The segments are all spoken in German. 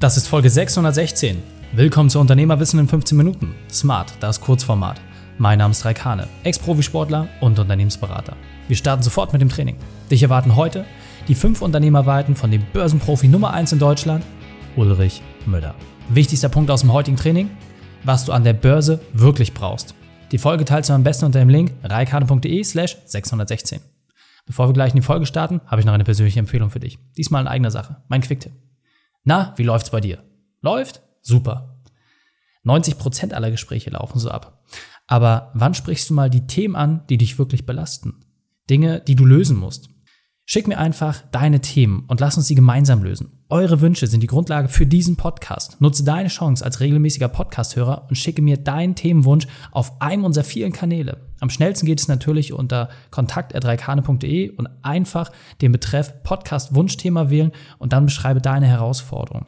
Das ist Folge 616. Willkommen zu Unternehmerwissen in 15 Minuten. Smart, das Kurzformat. Mein Name ist Raikane, Ex-Profisportler und Unternehmensberater. Wir starten sofort mit dem Training. Dich erwarten heute die fünf Unternehmerweiten von dem Börsenprofi Nummer 1 in Deutschland, Ulrich Müller. Wichtigster Punkt aus dem heutigen Training, was du an der Börse wirklich brauchst. Die Folge teilst du am besten unter dem Link reikane.de slash 616. Bevor wir gleich in die Folge starten, habe ich noch eine persönliche Empfehlung für dich. Diesmal in eigener Sache. Mein Quicktipp. Na, wie läuft's bei dir? Läuft? Super. 90% aller Gespräche laufen so ab. Aber wann sprichst du mal die Themen an, die dich wirklich belasten? Dinge, die du lösen musst. Schick mir einfach deine Themen und lass uns sie gemeinsam lösen. Eure Wünsche sind die Grundlage für diesen Podcast. Nutze deine Chance als regelmäßiger Podcast-Hörer und schicke mir deinen Themenwunsch auf einem unserer vielen Kanäle. Am schnellsten geht es natürlich unter kontakt.reikane.de und einfach den Betreff Podcast-Wunschthema wählen und dann beschreibe deine Herausforderung.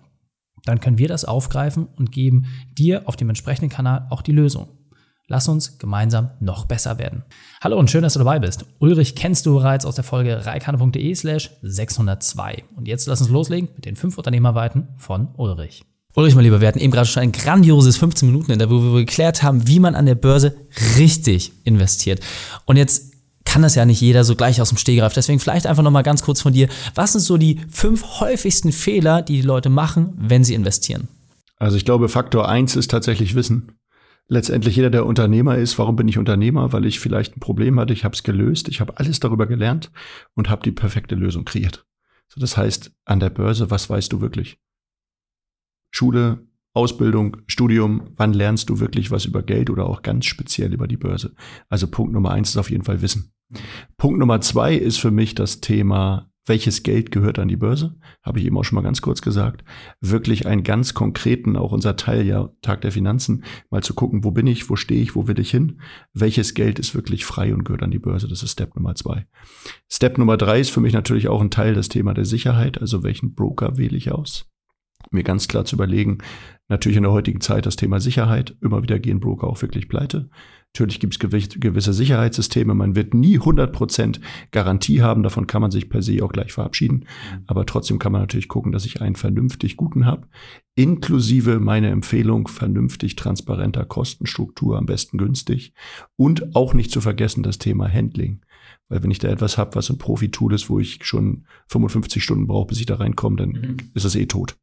Dann können wir das aufgreifen und geben dir auf dem entsprechenden Kanal auch die Lösung. Lass uns gemeinsam noch besser werden. Hallo und schön, dass du dabei bist. Ulrich kennst du bereits aus der Folge reikane.de slash 602. Und jetzt lass uns loslegen mit den fünf Unternehmerweiten von Ulrich. Ulrich, mein Lieber, wir hatten eben gerade schon ein grandioses 15 Minuten in der, wo wir geklärt haben, wie man an der Börse richtig investiert. Und jetzt kann das ja nicht jeder so gleich aus dem Stehgreif. Deswegen vielleicht einfach nochmal ganz kurz von dir. Was sind so die fünf häufigsten Fehler, die die Leute machen, wenn sie investieren? Also ich glaube, Faktor eins ist tatsächlich Wissen letztendlich jeder, der Unternehmer ist, warum bin ich Unternehmer? Weil ich vielleicht ein Problem hatte, ich habe es gelöst, ich habe alles darüber gelernt und habe die perfekte Lösung kreiert. So, das heißt, an der Börse, was weißt du wirklich? Schule, Ausbildung, Studium, wann lernst du wirklich was über Geld oder auch ganz speziell über die Börse? Also Punkt Nummer eins ist auf jeden Fall Wissen. Punkt Nummer zwei ist für mich das Thema welches Geld gehört an die Börse, habe ich eben auch schon mal ganz kurz gesagt, wirklich einen ganz konkreten, auch unser Teil ja Tag der Finanzen, mal zu gucken, wo bin ich, wo stehe ich, wo will ich hin, welches Geld ist wirklich frei und gehört an die Börse, das ist Step Nummer zwei. Step Nummer drei ist für mich natürlich auch ein Teil des Thema der Sicherheit, also welchen Broker wähle ich aus mir ganz klar zu überlegen, natürlich in der heutigen Zeit das Thema Sicherheit, immer wieder gehen Broker auch wirklich pleite. Natürlich gibt es gewisse Sicherheitssysteme. Man wird nie 100% Garantie haben. Davon kann man sich per se auch gleich verabschieden. Mhm. Aber trotzdem kann man natürlich gucken, dass ich einen vernünftig guten habe. Inklusive meine Empfehlung vernünftig transparenter Kostenstruktur, am besten günstig. Und auch nicht zu vergessen das Thema Handling. Weil wenn ich da etwas habe, was ein Profi-Tool ist, wo ich schon 55 Stunden brauche, bis ich da reinkomme, dann mhm. ist es eh tot.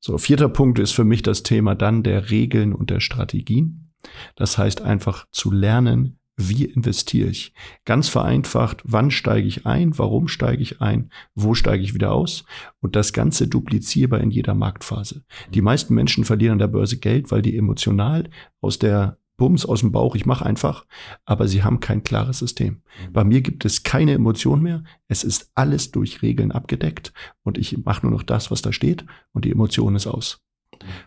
So, vierter Punkt ist für mich das Thema dann der Regeln und der Strategien. Das heißt einfach zu lernen, wie investiere ich? Ganz vereinfacht, wann steige ich ein, warum steige ich ein, wo steige ich wieder aus und das Ganze duplizierbar in jeder Marktphase. Die meisten Menschen verlieren an der Börse Geld, weil die emotional aus der Bums aus dem Bauch, ich mache einfach, aber sie haben kein klares System. Bei mir gibt es keine Emotion mehr, es ist alles durch Regeln abgedeckt. Und ich mache nur noch das, was da steht. Und die Emotion ist aus.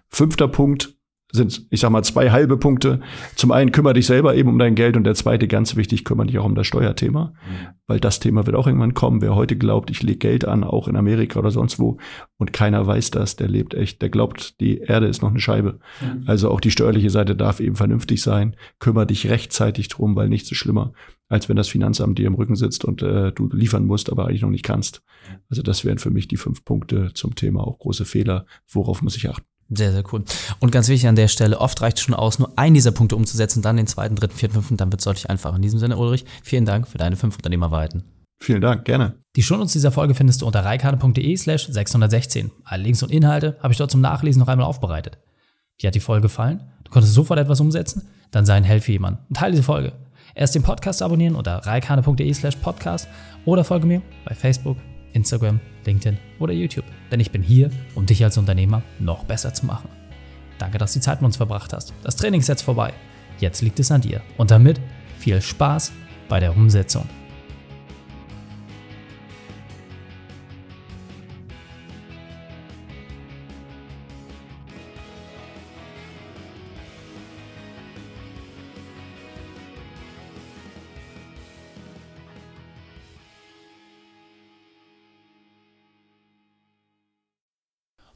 Fünfter Punkt, sind, ich sag mal, zwei halbe Punkte. Zum einen kümmere dich selber eben um dein Geld und der zweite, ganz wichtig, kümmere dich auch um das Steuerthema, mhm. weil das Thema wird auch irgendwann kommen. Wer heute glaubt, ich lege Geld an, auch in Amerika oder sonst wo, und keiner weiß das, der lebt echt, der glaubt, die Erde ist noch eine Scheibe. Mhm. Also auch die steuerliche Seite darf eben vernünftig sein. Kümmere dich rechtzeitig drum, weil nichts ist schlimmer, als wenn das Finanzamt dir im Rücken sitzt und äh, du liefern musst, aber eigentlich noch nicht kannst. Also das wären für mich die fünf Punkte zum Thema auch große Fehler. Worauf muss ich achten? Sehr, sehr cool. Und ganz wichtig an der Stelle, oft reicht es schon aus, nur einen dieser Punkte umzusetzen, dann den zweiten, dritten, vierten, fünften, dann wird es deutlich einfacher. In diesem Sinne, Ulrich, vielen Dank für deine fünf Unternehmerweiten. Vielen Dank, gerne. Die Shownotes dieser Folge findest du unter reikane.de slash 616. Alle Links und Inhalte habe ich dort zum Nachlesen noch einmal aufbereitet. Dir hat die Folge gefallen? Du konntest sofort etwas umsetzen? Dann sei ein Held für jemanden und teile diese Folge. Erst den Podcast abonnieren unter reikane.de slash podcast oder folge mir bei Facebook, Instagram, LinkedIn oder YouTube. Denn ich bin hier, um dich als Unternehmer noch besser zu machen. Danke, dass du die Zeit mit uns verbracht hast. Das Training ist jetzt vorbei. Jetzt liegt es an dir. Und damit viel Spaß bei der Umsetzung.